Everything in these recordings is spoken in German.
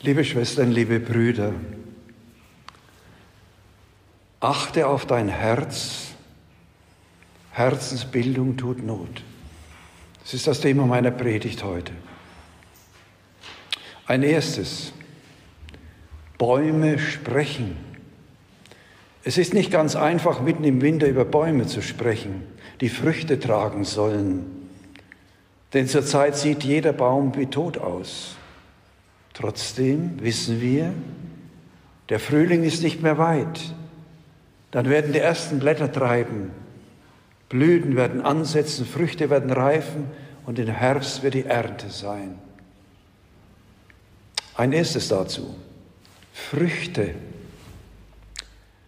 Liebe Schwestern, liebe Brüder, achte auf dein Herz. Herzensbildung tut Not. Das ist das Thema meiner Predigt heute. Ein erstes, Bäume sprechen. Es ist nicht ganz einfach, mitten im Winter über Bäume zu sprechen, die Früchte tragen sollen. Denn zurzeit sieht jeder Baum wie tot aus. Trotzdem wissen wir, der Frühling ist nicht mehr weit. Dann werden die ersten Blätter treiben, Blüten werden ansetzen, Früchte werden reifen und im Herbst wird die Ernte sein. Ein erstes dazu. Früchte.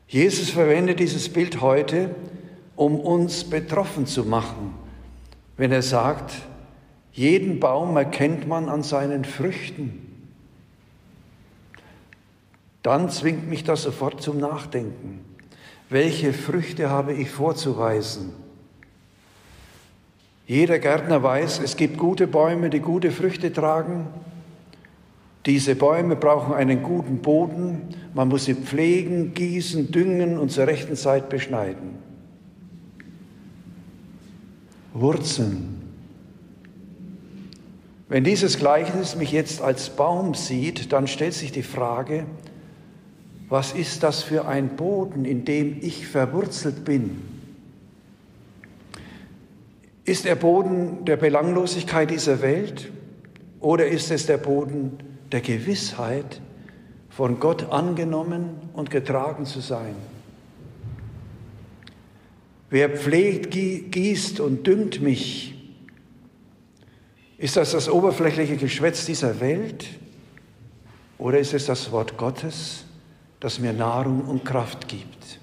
Jesus verwendet dieses Bild heute, um uns betroffen zu machen, wenn er sagt, jeden Baum erkennt man an seinen Früchten dann zwingt mich das sofort zum Nachdenken. Welche Früchte habe ich vorzuweisen? Jeder Gärtner weiß, es gibt gute Bäume, die gute Früchte tragen. Diese Bäume brauchen einen guten Boden. Man muss sie pflegen, gießen, düngen und zur rechten Zeit beschneiden. Wurzeln. Wenn dieses Gleichnis mich jetzt als Baum sieht, dann stellt sich die Frage, was ist das für ein Boden, in dem ich verwurzelt bin? Ist der Boden der Belanglosigkeit dieser Welt oder ist es der Boden der Gewissheit, von Gott angenommen und getragen zu sein? Wer pflegt, gießt und düngt mich? Ist das das oberflächliche Geschwätz dieser Welt oder ist es das Wort Gottes? Das mir Nahrung und Kraft gibt.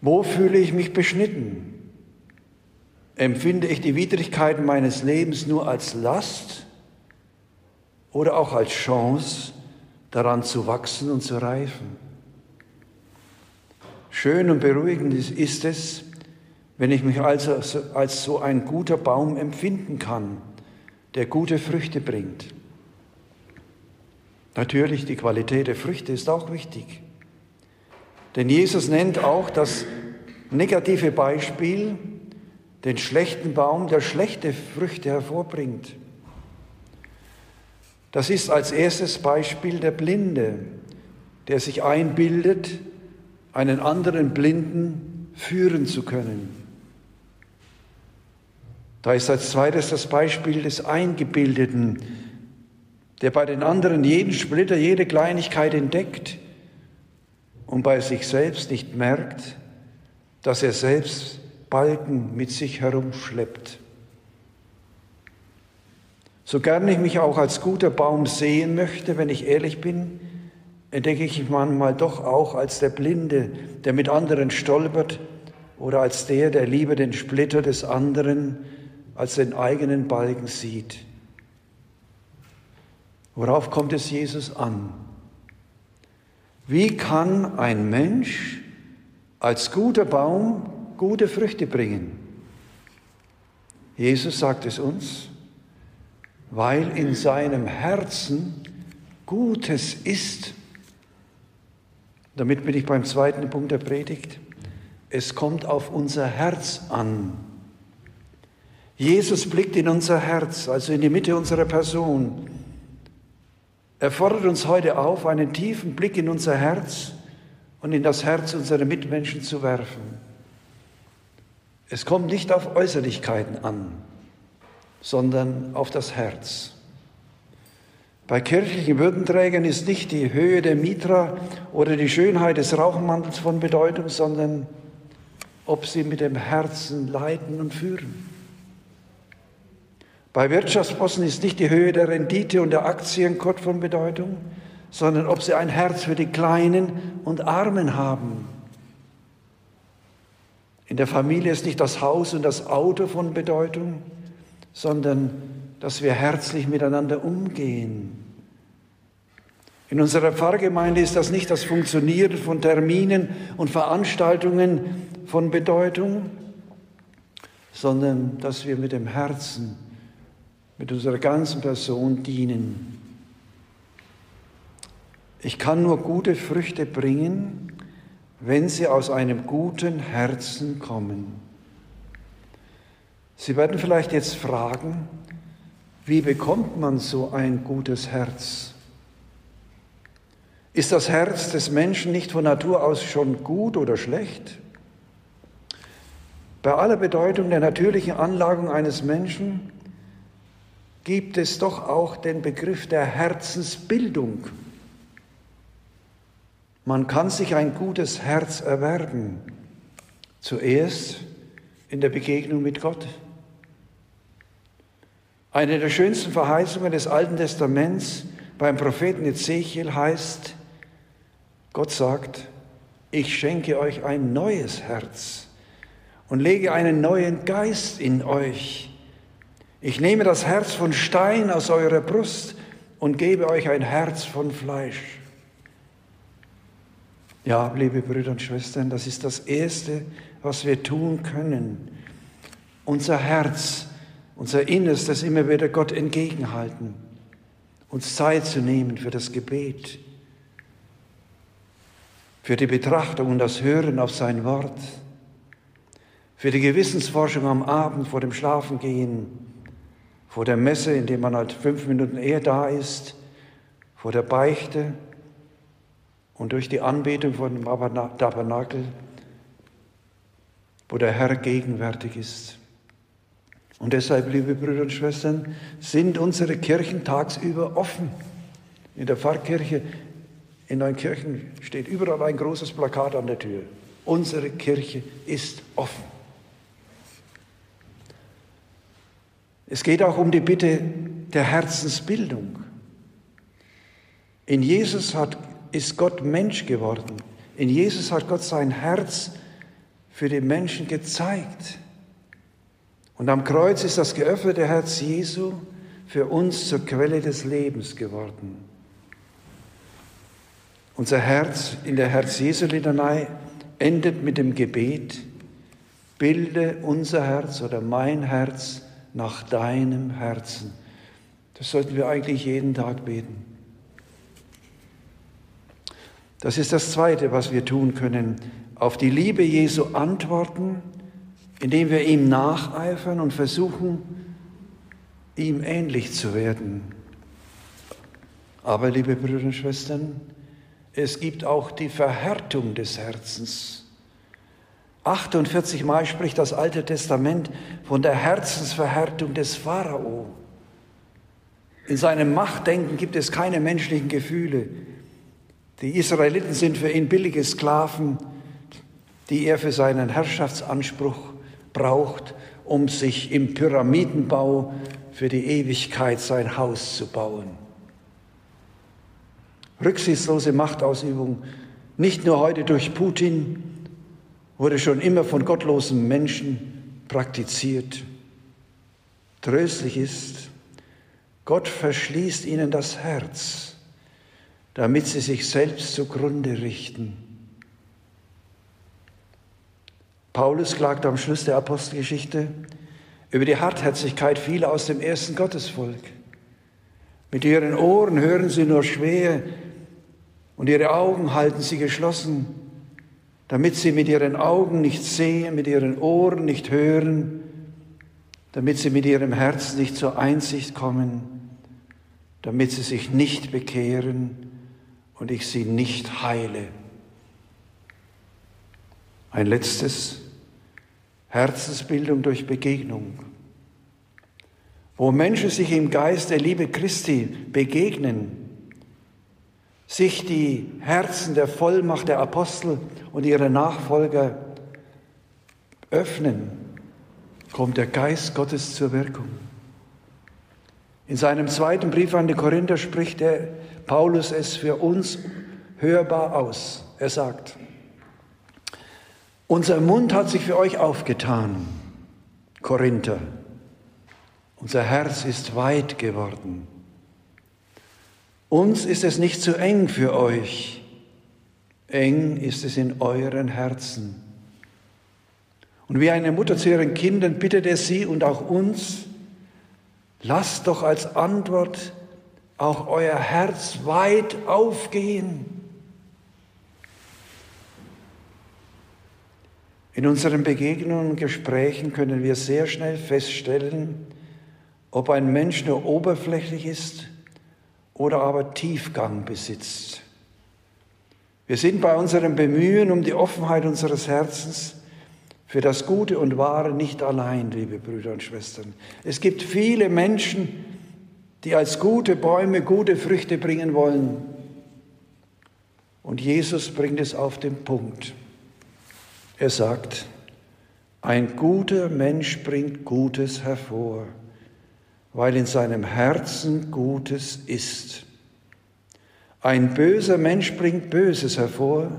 Wo fühle ich mich beschnitten? Empfinde ich die Widrigkeiten meines Lebens nur als Last oder auch als Chance, daran zu wachsen und zu reifen? Schön und beruhigend ist es, wenn ich mich also als so ein guter Baum empfinden kann, der gute Früchte bringt. Natürlich, die Qualität der Früchte ist auch wichtig. Denn Jesus nennt auch das negative Beispiel, den schlechten Baum, der schlechte Früchte hervorbringt. Das ist als erstes Beispiel der Blinde, der sich einbildet, einen anderen Blinden führen zu können. Da ist als zweites das Beispiel des Eingebildeten, der bei den anderen jeden Splitter, jede Kleinigkeit entdeckt und bei sich selbst nicht merkt, dass er selbst Balken mit sich herumschleppt. So gern ich mich auch als guter Baum sehen möchte, wenn ich ehrlich bin, entdecke ich mich manchmal doch auch als der Blinde, der mit anderen stolpert, oder als der, der lieber den Splitter des anderen als den eigenen Balken sieht. Worauf kommt es Jesus an? Wie kann ein Mensch als guter Baum gute Früchte bringen? Jesus sagt es uns, weil in seinem Herzen Gutes ist. Damit bin ich beim zweiten Punkt der Predigt. Es kommt auf unser Herz an. Jesus blickt in unser Herz, also in die Mitte unserer Person. Er fordert uns heute auf, einen tiefen Blick in unser Herz und in das Herz unserer Mitmenschen zu werfen. Es kommt nicht auf Äußerlichkeiten an, sondern auf das Herz. Bei kirchlichen Würdenträgern ist nicht die Höhe der Mitra oder die Schönheit des Rauchmantels von Bedeutung, sondern ob sie mit dem Herzen leiten und führen. Bei Wirtschaftsbossen ist nicht die Höhe der Rendite und der Aktienkurs von Bedeutung, sondern ob sie ein Herz für die Kleinen und Armen haben. In der Familie ist nicht das Haus und das Auto von Bedeutung, sondern dass wir herzlich miteinander umgehen. In unserer Pfarrgemeinde ist das nicht das Funktionieren von Terminen und Veranstaltungen von Bedeutung, sondern dass wir mit dem Herzen mit unserer ganzen Person dienen. Ich kann nur gute Früchte bringen, wenn sie aus einem guten Herzen kommen. Sie werden vielleicht jetzt fragen, wie bekommt man so ein gutes Herz? Ist das Herz des Menschen nicht von Natur aus schon gut oder schlecht? Bei aller Bedeutung der natürlichen Anlagung eines Menschen gibt es doch auch den Begriff der Herzensbildung. Man kann sich ein gutes Herz erwerben, zuerst in der Begegnung mit Gott. Eine der schönsten Verheißungen des Alten Testaments beim Propheten Ezechiel heißt, Gott sagt, ich schenke euch ein neues Herz und lege einen neuen Geist in euch. Ich nehme das Herz von Stein aus eurer Brust und gebe euch ein Herz von Fleisch. Ja, liebe Brüder und Schwestern, das ist das Erste, was wir tun können. Unser Herz unser Innerstes immer wieder Gott entgegenhalten, uns Zeit zu nehmen für das Gebet, für die Betrachtung und das Hören auf sein Wort, für die Gewissensforschung am Abend vor dem Schlafengehen, vor der Messe, in dem man halt fünf Minuten eher da ist, vor der Beichte und durch die Anbetung vor dem Tabernakel, wo der Herr gegenwärtig ist. Und deshalb, liebe Brüder und Schwestern, sind unsere Kirchen tagsüber offen. In der Pfarrkirche in Neunkirchen steht überall ein großes Plakat an der Tür. Unsere Kirche ist offen. Es geht auch um die Bitte der Herzensbildung. In Jesus hat, ist Gott Mensch geworden. In Jesus hat Gott sein Herz für die Menschen gezeigt. Und am Kreuz ist das geöffnete Herz Jesu für uns zur Quelle des Lebens geworden. Unser Herz in der Herz-Jesu-Litanei endet mit dem Gebet, bilde unser Herz oder mein Herz nach deinem Herzen. Das sollten wir eigentlich jeden Tag beten. Das ist das Zweite, was wir tun können. Auf die Liebe Jesu antworten indem wir ihm nacheifern und versuchen, ihm ähnlich zu werden. Aber, liebe Brüder und Schwestern, es gibt auch die Verhärtung des Herzens. 48 Mal spricht das Alte Testament von der Herzensverhärtung des Pharao. In seinem Machtdenken gibt es keine menschlichen Gefühle. Die Israeliten sind für ihn billige Sklaven, die er für seinen Herrschaftsanspruch braucht, um sich im Pyramidenbau für die Ewigkeit sein Haus zu bauen. Rücksichtslose Machtausübung, nicht nur heute durch Putin, wurde schon immer von gottlosen Menschen praktiziert. Tröstlich ist, Gott verschließt ihnen das Herz, damit sie sich selbst zugrunde richten. Paulus klagt am Schluss der Apostelgeschichte über die Hartherzigkeit vieler aus dem ersten Gottesvolk. Mit ihren Ohren hören sie nur schwer und ihre Augen halten sie geschlossen, damit sie mit ihren Augen nicht sehen, mit ihren Ohren nicht hören, damit sie mit ihrem Herz nicht zur Einsicht kommen, damit sie sich nicht bekehren und ich sie nicht heile. Ein letztes, Herzensbildung durch Begegnung, wo Menschen sich im Geist der Liebe Christi begegnen, sich die Herzen der Vollmacht der Apostel und ihrer Nachfolger öffnen, kommt der Geist Gottes zur Wirkung. In seinem zweiten Brief an die Korinther spricht der Paulus es für uns hörbar aus. Er sagt, unser Mund hat sich für euch aufgetan, Korinther. Unser Herz ist weit geworden. Uns ist es nicht zu eng für euch. Eng ist es in euren Herzen. Und wie eine Mutter zu ihren Kindern bittet er sie und auch uns, lasst doch als Antwort auch euer Herz weit aufgehen. In unseren Begegnungen und Gesprächen können wir sehr schnell feststellen, ob ein Mensch nur oberflächlich ist oder aber Tiefgang besitzt. Wir sind bei unserem Bemühen um die Offenheit unseres Herzens für das Gute und Wahre nicht allein, liebe Brüder und Schwestern. Es gibt viele Menschen, die als gute Bäume gute Früchte bringen wollen. Und Jesus bringt es auf den Punkt. Er sagt, ein guter Mensch bringt Gutes hervor, weil in seinem Herzen Gutes ist. Ein böser Mensch bringt Böses hervor,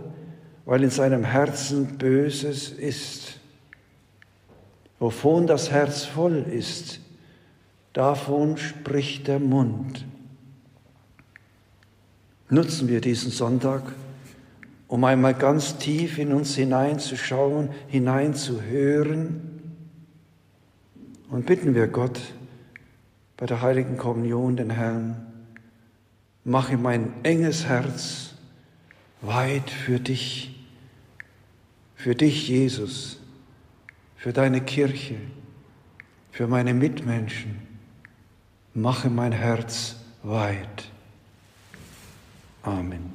weil in seinem Herzen Böses ist. Wovon das Herz voll ist, davon spricht der Mund. Nutzen wir diesen Sonntag, um einmal ganz tief in uns hineinzuschauen, hineinzuhören und bitten wir Gott bei der heiligen Kommunion den Herrn, mache mein enges Herz weit für dich, für dich, Jesus, für deine Kirche, für meine Mitmenschen. Mache mein Herz weit. Amen.